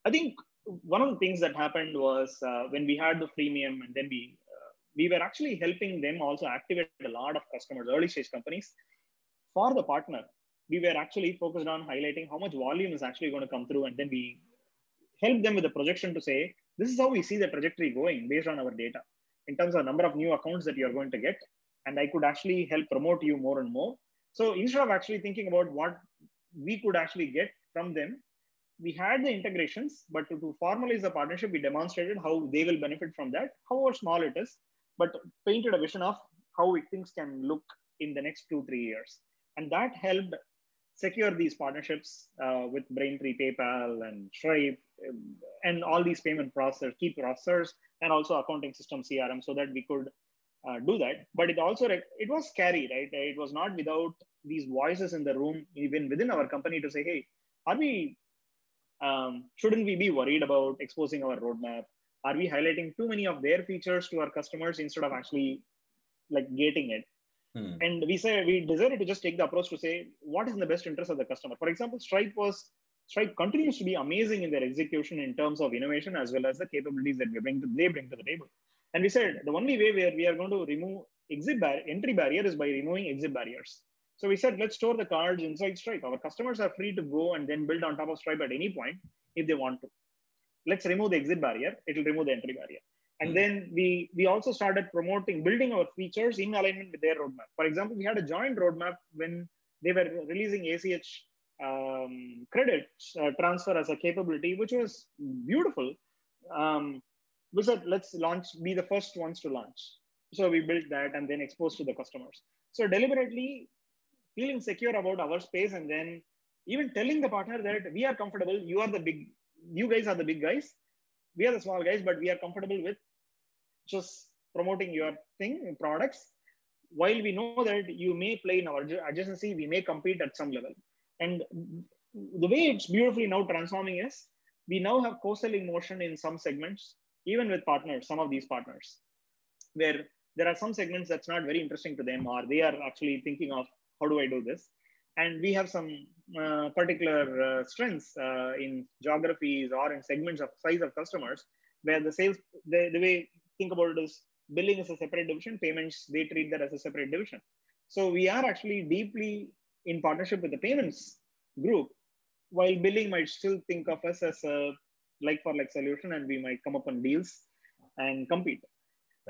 I think one of the things that happened was uh, when we had the freemium and then we uh, we were actually helping them also activate a lot of customers, early stage companies. For the partner, we were actually focused on highlighting how much volume is actually going to come through, and then we help them with the projection to say this is how we see the trajectory going based on our data in terms of number of new accounts that you are going to get, and I could actually help promote you more and more. So instead of actually thinking about what we could actually get from them, we had the integrations, but to, to, formalize the partnership, we demonstrated how they will benefit from that, however small it is, but painted a vision of how things can look in the next two, three years. And that helped secure these partnerships uh, with Braintree, PayPal, and Stripe, um, and all these payment processors, key processors, and also accounting system CRM, so that we could uh, do that. But it also it was scary, right? It was not without these voices in the room, even within our company, to say, "Hey, are we um, shouldn't we be worried about exposing our roadmap? Are we highlighting too many of their features to our customers instead of actually like gating it? Hmm. And we say we decided to just take the approach to say what is in the best interest of the customer. For example, Stripe was Stripe continues to be amazing in their execution in terms of innovation as well as the capabilities that we bring to, they bring to the table. And we said the only way where we are going to remove exit bar- entry barrier is by removing exit barriers. So we said, let's store the cards inside Stripe. Our customers are free to go and then build on top of Stripe at any point if they want to. Let's remove the exit barrier. It'll remove the entry barrier. And mm-hmm. then we we also started promoting, building our features in alignment with their roadmap. For example, we had a joint roadmap when they were releasing ACH um, credit uh, transfer as a capability, which was beautiful. Um, we said, let's launch, be the first ones to launch. So we built that and then exposed to the customers. So deliberately, feeling secure about our space and then even telling the partner that we are comfortable you are the big you guys are the big guys we are the small guys but we are comfortable with just promoting your thing, products, while we know that you may play in our adjacency, we may compete at some level. And the way it's beautifully now transforming is we now have co-selling motion in some segments, even with partners, some of these partners, where there are some segments that's not very interesting to them, or they are actually thinking of how do I do this? And we have some uh, particular uh, strengths uh, in geographies or in segments of size of customers, where the sales, the, the way think about it is billing is a separate division, payments, they treat that as a separate division. So we are actually deeply in partnership with the payments group, while billing might still think of us as a like for like solution and we might come up on deals and compete.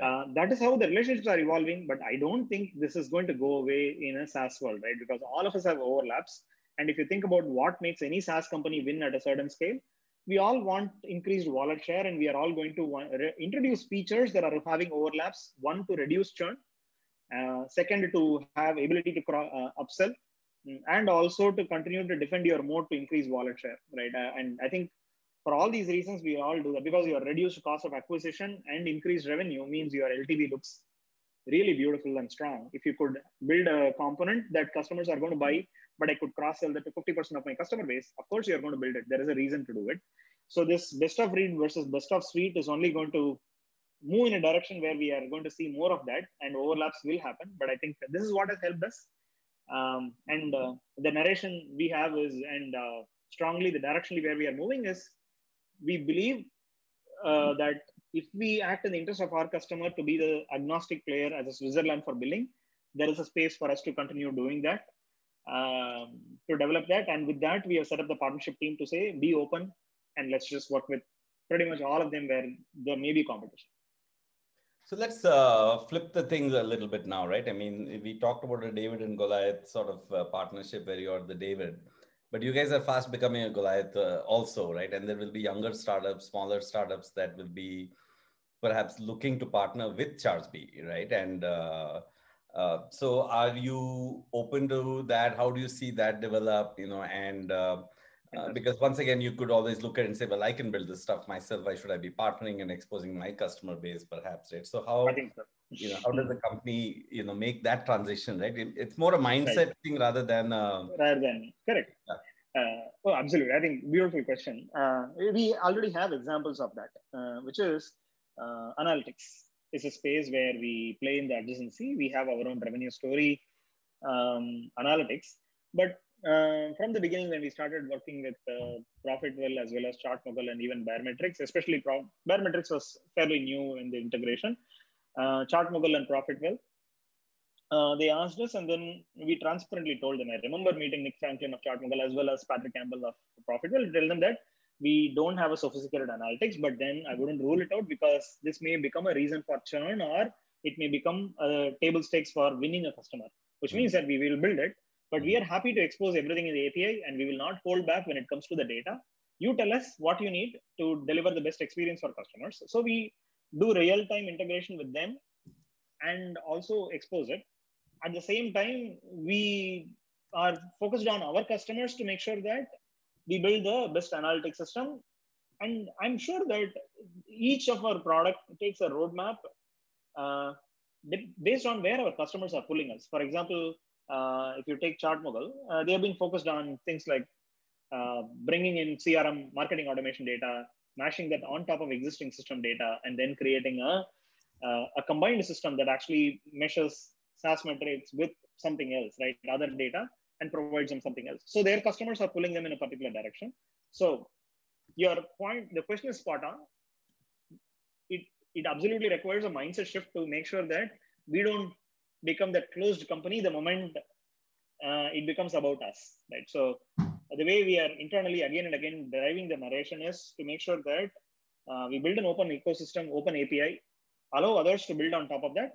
Uh, that is how the relationships are evolving, but I don't think this is going to go away in a SaaS world, right? Because all of us have overlaps. And if you think about what makes any SaaS company win at a certain scale, we all want increased wallet share and we are all going to want, re- introduce features that are having overlaps. One, to reduce churn. Uh, second, to have ability to cro- uh, upsell. Mm, and also to continue to defend your moat to increase wallet share, right? Uh, and I think for all these reasons, we all do that because your reduced cost of acquisition and increased revenue means your LTV looks really beautiful and strong. If you could build a component that customers are going to buy, but I could cross sell that to 50% of my customer base, of course you're going to build it. There is a reason to do it. So this best of breed versus best of suite is only going to move in a direction where we are going to see more of that and overlaps will happen. But I think this is what has helped us. Um, and uh, the narration we have is, and uh, strongly the directionally where we are moving is we believe uh, that if we act in the interest of our customer to be the agnostic player as a Switzerland for billing, there is a space for us to continue doing that, um, to develop that. And with that, we have set up the partnership team to say, be open and let's just work with pretty much all of them where there may be competition. So let's uh, flip the things a little bit now, right? I mean, we talked about a David and Goliath sort of uh, partnership where you're the David but you guys are fast becoming a Goliath uh, also, right? And there will be younger startups, smaller startups that will be perhaps looking to partner with Chargebee, right? And uh, uh, so, are you open to that? How do you see that develop? You know, and uh, because once again, you could always look at it and say, "Well, I can build this stuff myself. Why should I be partnering and exposing my customer base, perhaps?" Right. So, how? I think so you know how does the company you know make that transition right it, it's more a mindset right. thing rather than uh, rather than correct yeah. uh, oh absolutely i think beautiful question uh, we already have examples of that uh, which is uh, analytics is a space where we play in the adjacency we have our own revenue story um, analytics but uh, from the beginning when we started working with uh, Profitwell as well as Chartmogul and even Baremetrics, especially Pro- Baremetrics was fairly new in the integration uh, Chartmogul and Profitwell. Uh, they asked us, and then we transparently told them. I remember meeting Nick Franklin of Chartmogul as well as Patrick Campbell of Profitwell. Tell them that we don't have a sophisticated analytics, but then I wouldn't rule it out because this may become a reason for churn or it may become a table stakes for winning a customer, which means that we will build it. But we are happy to expose everything in the API and we will not hold back when it comes to the data. You tell us what you need to deliver the best experience for customers. So we do real-time integration with them and also expose it. At the same time, we are focused on our customers to make sure that we build the best analytic system. And I'm sure that each of our product takes a roadmap uh, based on where our customers are pulling us. For example, uh, if you take Chartmogul, uh, they have been focused on things like uh, bringing in CRM marketing automation data, mashing that on top of existing system data, and then creating a, uh, a combined system that actually measures SaaS metrics with something else, right? Other data and provides them something else. So their customers are pulling them in a particular direction. So your point, the question is spot on. It, it absolutely requires a mindset shift to make sure that we don't become that closed company the moment uh, it becomes about us, right? So the way we are internally again and again driving the narration is to make sure that uh, we build an open ecosystem, open API, allow others to build on top of that.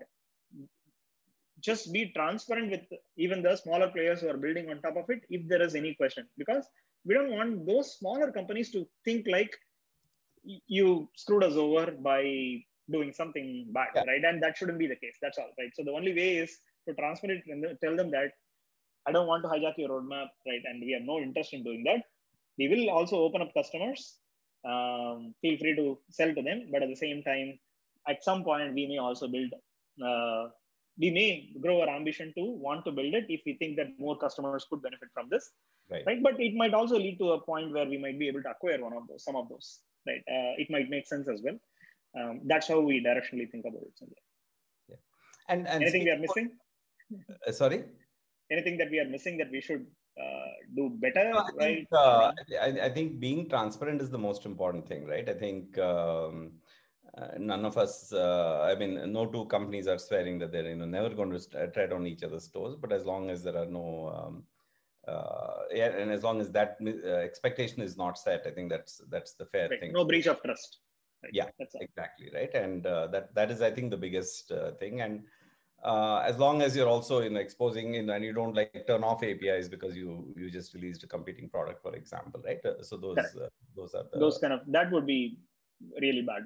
Just be transparent with even the smaller players who are building on top of it if there is any question, because we don't want those smaller companies to think like you screwed us over by doing something bad, yeah. right? And that shouldn't be the case. That's all, right? So the only way is to transparent and tell them that I don't want to hijack your roadmap, right? And we have no interest in doing that. We will also open up customers. Um, feel free to sell to them, but at the same time, at some point we may also build uh, we may grow our ambition to want to build it if we think that more customers could benefit from this right, right? but it might also lead to a point where we might be able to acquire one of those some of those right uh, it might make sense as well um, that's how we directionally think about it yeah. and, and anything we are missing uh, sorry anything that we are missing that we should uh, do better I right think, uh, I, I, think being transparent is the most important thing right i think um, uh, none of us uh, i mean no two companies are swearing that they're you know never going to tread on each other's toes but as long as there are no um, uh, yeah, and as long as that uh, expectation is not set, I think that's that's the fair right. thing. No breach of trust. Right. Yeah, that's exactly right, and uh, that that is, I think, the biggest uh, thing. And as long as you're also in exposing in, and you don't like turn off APIs because you you just released a competing product, for example, right? so those those are the, those kind of that would be really bad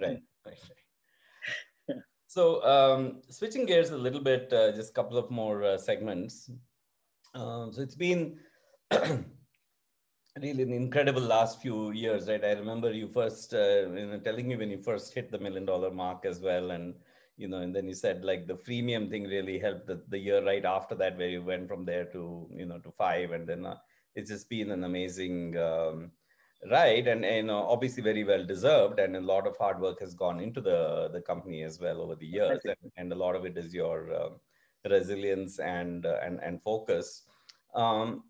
right, right, [LAUGHS] right. so um, switching gears a little bit, uh, just a couple of more uh, segments. Um, so it's been [CLEARS THROAT] really an incredible last few years, right? I remember you first uh, you know, telling me when you first hit the million dollar mark as well, and you know, and then you said like the freemium thing really helped the, the year right after that, where you went from there to you know to five, and then uh, it's just been an amazing. Um, right and, and you know, obviously very well deserved and a lot of hard work has gone into the the company as well over the years and, and, a lot of it is your uh, resilience and uh, and and focus um,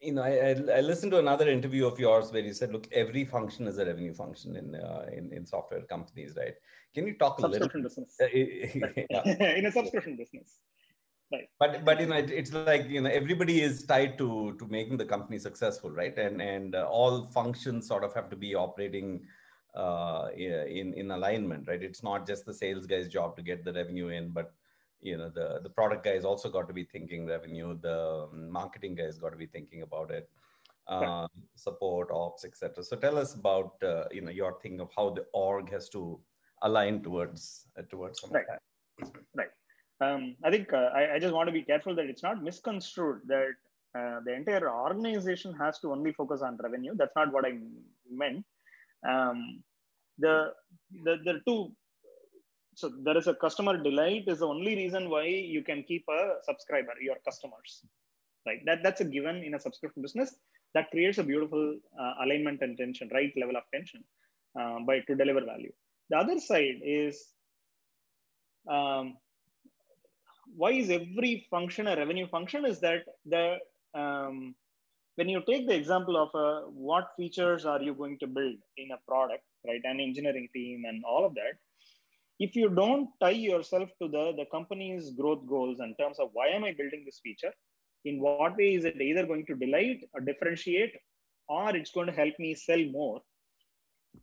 you know, I, I, listened to another interview of yours where you said, "Look, every function is a revenue function in uh, in, in software companies, right?" Can you talk a little? Subscription business. [LAUGHS] in a subscription business, right? But but you know, it, it's like you know, everybody is tied to to making the company successful, right? And and uh, all functions sort of have to be operating uh, in in alignment, right? It's not just the sales guy's job to get the revenue in, but you know the the product guys also got to be thinking revenue the marketing guys got to be thinking about it uh, support ops etc so tell us about uh, you know your thing of how the org has to align towards uh, towards some right. right. Um, i think uh, I, I, just want to be careful that it's not misconstrued that uh, the entire organization has to only focus on revenue. That's not what i meant um, the, the the two so there is a customer delight is the only reason why you can keep a subscriber your customers. Right? That that's a given in a subscription business. That creates a beautiful uh, alignment and tension right level of tension uh, by to deliver value. The other side is um, why is every function a revenue function is that the um, when you take the example of uh, what features are you going to build in a product right an engineering team and all of that if you don't tie yourself to the, the company's growth goals in terms of why am I building this feature, in what way is it either going to delight or differentiate, or it's going to help me sell more,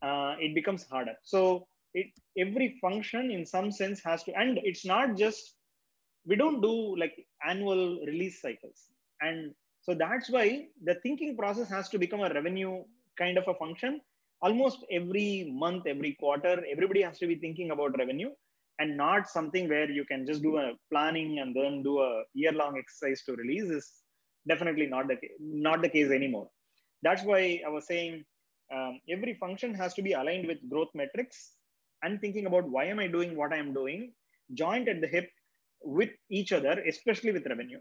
uh, it becomes harder. So it, every function in some sense has to, and it's not just, we don't do like annual release cycles. And so that's why the thinking process has to become a revenue kind of a function almost every month, every quarter, everybody has to be thinking about revenue and not something where you can just do a planning and then do a year long exercise to release is definitely not the, not the case anymore. That's why I was saying um, every function has to be aligned with growth metrics and thinking about why am I doing what I'm doing, joint at the hip with each other, especially with revenue.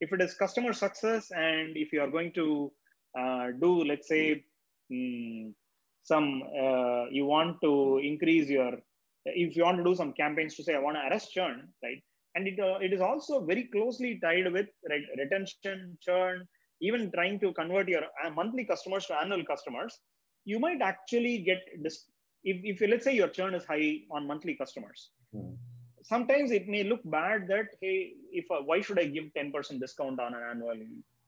If it is customer success and if you are going to uh, do, let's say, mm, some uh, you want to increase your if you want to do some campaigns to say i want to arrest churn right? And it, uh, it is also very closely tied with right, retention churn even trying to convert your uh, monthly customers to annual customers. You might actually get this if, if let's say your churn is high on monthly customers. Mm. sometimes it may look bad that hey if uh, why should i give 10% discount on an annual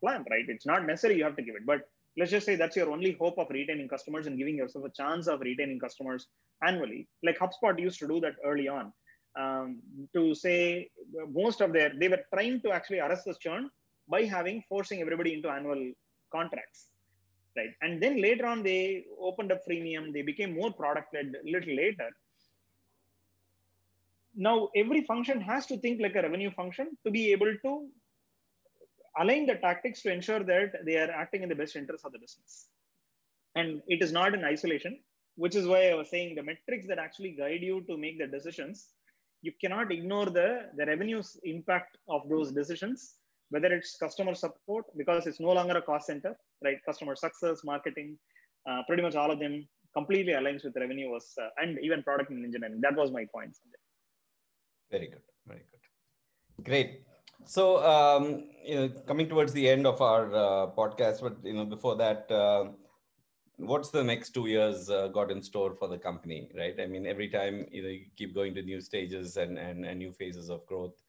plan right? It's not necessary you have to give it but let's just say that's your only hope of retaining customers and giving yourself a chance of retaining customers annually. Like hubspot used to do that early on. Um, to say most of their they were trying to actually arrest this churn by having forcing everybody into annual contracts right? And then later on they opened up freemium. They became more product led a little later. Now every function has to think like a revenue function to be able to align the tactics to ensure that they are acting in the best interest of the business. And it is not in isolation. which is why I was saying the metrics that actually guide you to make the decisions, you cannot ignore the, the revenues impact of those decisions, whether it's customer support, because it's no longer a cost center, right? Customer success, marketing, uh, pretty much all of them completely aligns with revenue was, uh, and even product and engineering. That was my point. Very good. Very good. Great. So, um, you know, coming towards the end of our uh, podcast, but you know, before that, uh, what's the next two years uh, got in store for the company, right? I mean, every time you know you keep going to new stages and and, and new phases of growth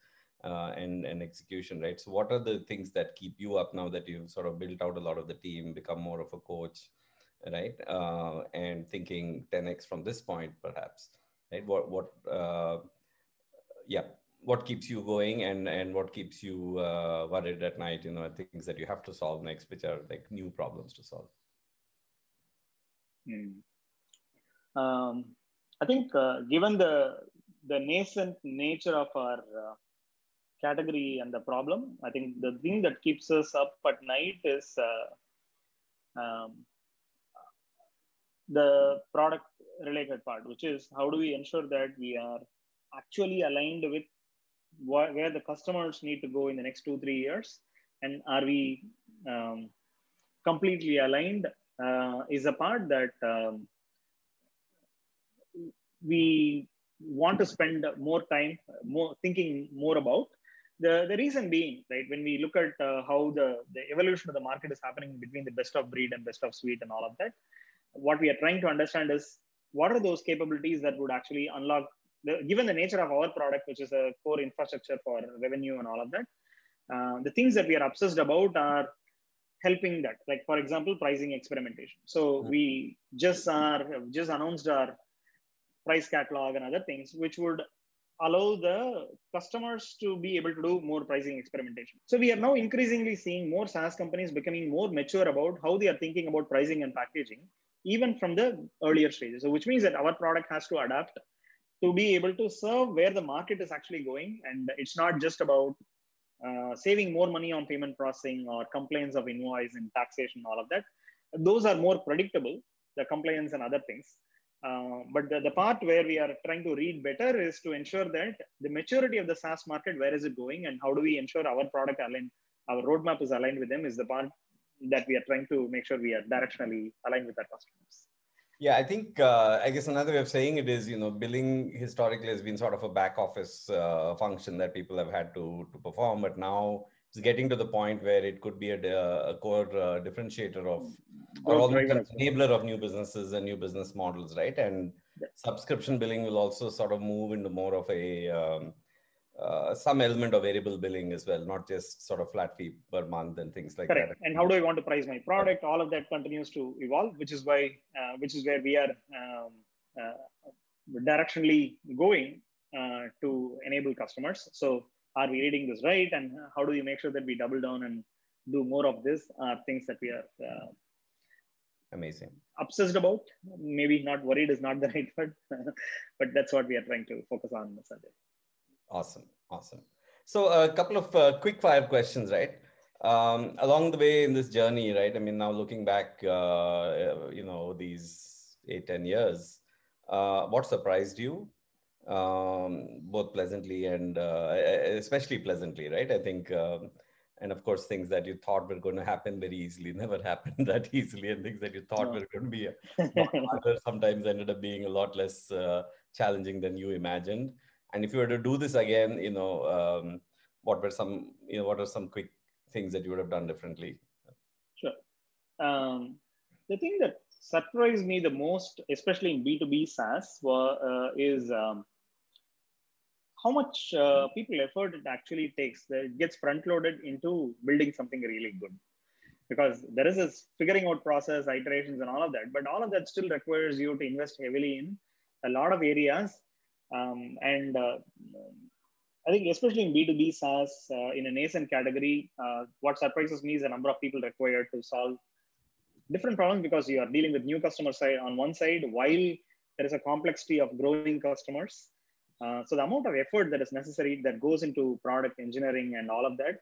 uh, and and execution, right? So, what are the things that keep you up now that you've sort of built out a lot of the team, become more of a coach, right? Uh, and thinking 10x from this point, perhaps, right? What what uh, yeah what keeps you going and and what keeps you uh, worried at night you know things that you have to solve next which are like new problems to solve hmm. um, i think uh, given the the nascent nature of our uh, category and the problem i think the thing that keeps us up at night is uh, um, the product related part which is how do we ensure that we are actually aligned with wh- where the customers need to go in the next two three years? And are we um, completely aligned? Uh, is a part that um, we want to spend more time more thinking more about. The, the reason being right when we look at uh, how the, the evolution of the market is happening between the best of breed and best of suite and all of that what we are trying to understand is what are those capabilities that would actually unlock the, given the nature of our product, which is a core infrastructure for revenue and all of that, uh, the things that we are obsessed about are helping that. Like for example, pricing experimentation. So mm-hmm. we just are just announced our price catalog and other things, which would allow the customers to be able to do more pricing experimentation. So we are now increasingly seeing more SaaS companies becoming more mature about how they are thinking about pricing and packaging, even from the earlier stages. So which means that our product has to adapt to be able to serve where the market is actually going. And it's not just about uh, saving more money on payment processing or complaints of invoice and taxation, all of that. Those are more predictable, the compliance and other things. Uh, but the, the part where we are trying to read better is to ensure that the maturity of the SaaS market, where is it going, and how do we ensure our product aligned, our roadmap is aligned with them, is the part that we are trying to make sure we are directionally aligned with our customers. Yeah, I think uh, I guess another way of saying it is, you know, billing historically has been sort of a back office uh, function that people have had to to perform, but now it's getting to the point where it could be a, a core uh, differentiator of or almost an enabler of new businesses and new business models, right? And yeah. subscription billing will also sort of move into more of a um, uh, some element of variable billing as well, not just sort of flat fee per month and things like Correct. that. And how do I want to price my product? All of that continues to evolve, which is why, uh, which is where we are um, uh, directionally going uh, to enable customers. So, are we reading this right? And how do we make sure that we double down and do more of this? Are things that we are uh, amazing obsessed about. Maybe not worried is not the [LAUGHS] right word, but that's what we are trying to focus on. Awesome. Awesome. So a couple of uh, quick fire questions, right? Um, along the way in this journey, right? I mean, now looking back, uh, you know, these eight, 10 years, uh, what surprised you? Um, both pleasantly and uh, especially pleasantly, right? I think, um, and of course, things that you thought were going to happen very easily [LAUGHS] never happened that easily, and things that you thought no. were going to be [LAUGHS] harder sometimes ended up being a lot less uh, challenging than you imagined and if you were to do this again you know um, what were some you know what are some quick things that you would have done differently? Sure. Um, the thing that surprised me the most especially in b2b saas were, uh, is um, how much uh, people effort it actually takes. That it gets front loaded into building something really good. Because there is this figuring out process iterations and all of that. But all of that still requires you to invest heavily in a lot of areas um, and uh, I think especially in B2B SaaS uh, in a nascent category, uh, what surprises me is the number of people required to solve different problems because you are dealing with new customer side on one side while there is a complexity of growing customers. Uh, so the amount of effort that is necessary that goes into product engineering and all of that,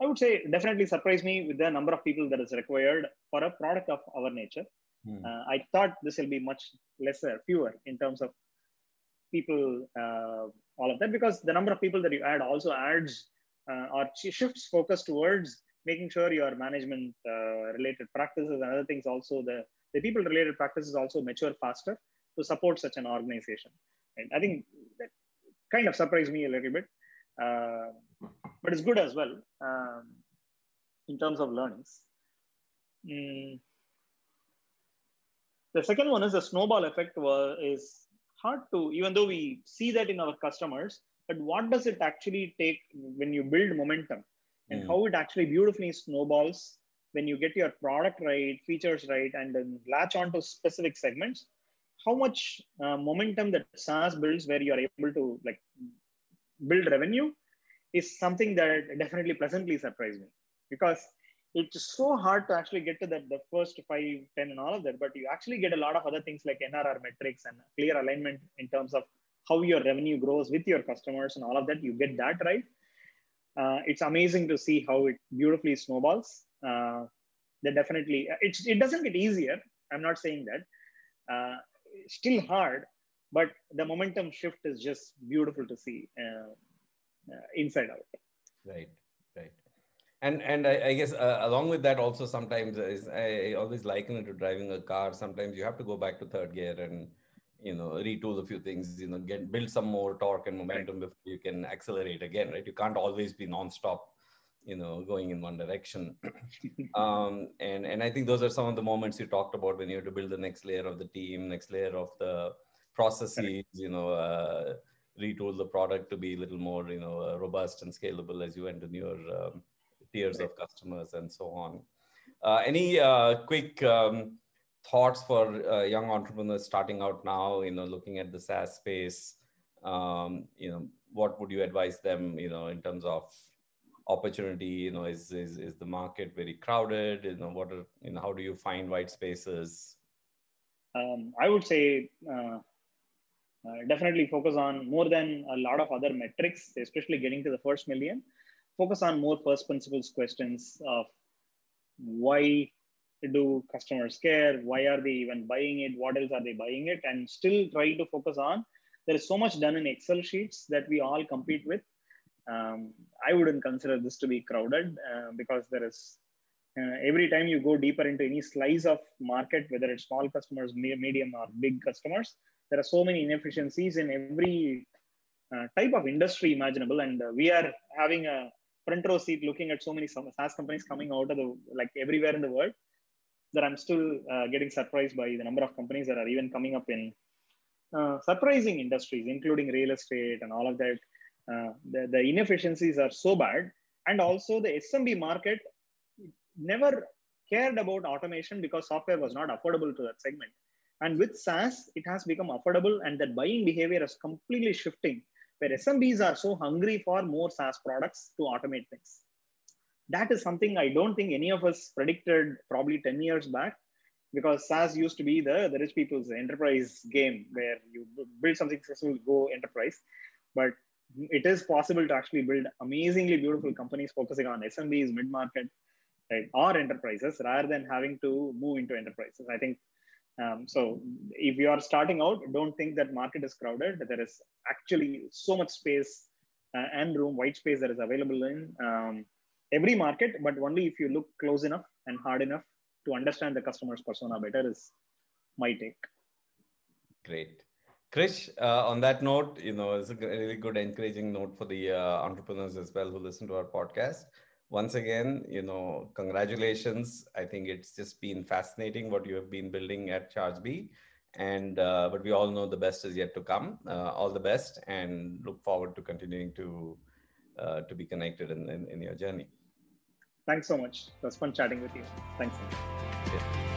I would say definitely surprised me with the number of people that is required for a product of our nature. Hmm. Uh, I thought this will be much lesser, fewer in terms of people, uh, all of that, because the number of people that you add also adds uh, or shifts focus towards making sure your management uh, related practices and other things also the, the people related practices also mature faster to support such an organization. And I think that kind of surprised me a little bit, uh, but it's good as well um, in terms of learnings. Mm. The second one is the snowball effect was, is hard to, even though we see that in our customers, but what does it actually take when you build momentum? And mm. how it actually beautifully snowballs when you get your product right, features right, and then latch onto specific segments. How much uh, momentum that SaaS builds where you are able to like build revenue is something that definitely pleasantly surprised me. Because it's so hard to actually get to that the first five, 10 and all of that, but you actually get a lot of other things like NRR metrics and clear alignment in terms of how your revenue grows with your customers and all of that. You get that right. Uh, it's amazing to see how it beautifully snowballs. Uh, definitely, it, it doesn't get easier. I'm not saying that. Uh, still hard, but the momentum shift is just beautiful to see uh, uh, inside out. Right. And and I, I guess uh, along with that also sometimes is I, always liken it to driving a car. Sometimes you have to go back to third gear and you know retool a few things. You know, get build some more torque and momentum before you can accelerate again. Right? You can't always be nonstop you know going in one direction [LAUGHS] um, and and i think those are some of the moments you talked about when you have to build the next layer of the team next layer of the processes you know uh, retool the product to be a little more you know uh, robust and scalable as you enter newer um, tiers of customers and so on. Uh, any uh, quick um, thoughts for uh, young entrepreneurs starting out now you know looking at the saas space? Um, you know what would you advise them you know in terms of opportunity? You know is, is is the market very crowded? You know what are you know how do you find white spaces? Um, i would say uh, uh, definitely focus on more than a lot of other metrics especially getting to the first million focus on more first principles questions of why do customers care? Why are they even buying it? What else are they buying it? And still try to focus on there is so much done in excel sheets that we all compete with. Um, I wouldn't consider this to be crowded uh, because there is uh, every time you go deeper into any slice of market, whether it's small customers, medium or big customers, there are so many inefficiencies in every uh, type of industry imaginable. And we are having a front row seat looking at so many SaaS companies coming out of the like everywhere in the world that I'm still uh, getting surprised by the number of companies that are even coming up in uh, surprising industries, including real estate and all of that. Uh, the, the inefficiencies are so bad. And also the SMB market never cared about automation because software was not affordable to that segment. And with SaaS, it has become affordable and that buying behavior is completely shifting where SMBs are so hungry for more SaaS products to automate things. That is something I don't think any of us predicted probably 10 years back because SaaS used to be the, the rich people's enterprise game where you build something successful, go enterprise. But it is possible to actually build amazingly beautiful companies focusing on SMBs, mid market, right, or enterprises rather than having to move into enterprises. I think um, so. If you are starting out, don't think that market is crowded. There is actually so much space uh, and room, white space that is available in um, every market, but only if you look close enough and hard enough to understand the customer's persona better is my take. Great. Krish, uh, on that note, you know, it's a really good, encouraging note for the uh, entrepreneurs as well who listen to our podcast. Once again, you know, congratulations. I think it's just been fascinating what you have been building at Chargebee. And, uh, but we all know the best is yet to come. Uh, all the best and look forward to continuing to, uh, to be connected in, in, in, your journey. Thanks so much. It was fun chatting with you. Thanks. Yeah.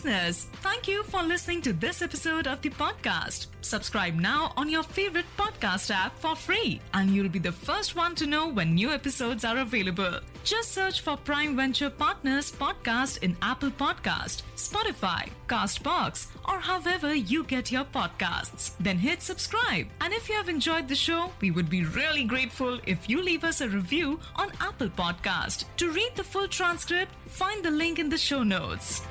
Listeners, thank you for listening to this episode of the podcast. Subscribe now on your favorite podcast app for free, and you'll be the first one to know when new episodes are available. Just search for Prime Venture Partners podcast in Apple Podcast, Spotify, Castbox, or however you get your podcasts. Then hit subscribe. And if you have enjoyed the show, we would be really grateful if you leave us a review on Apple Podcast. To read the full transcript, find the link in the show notes.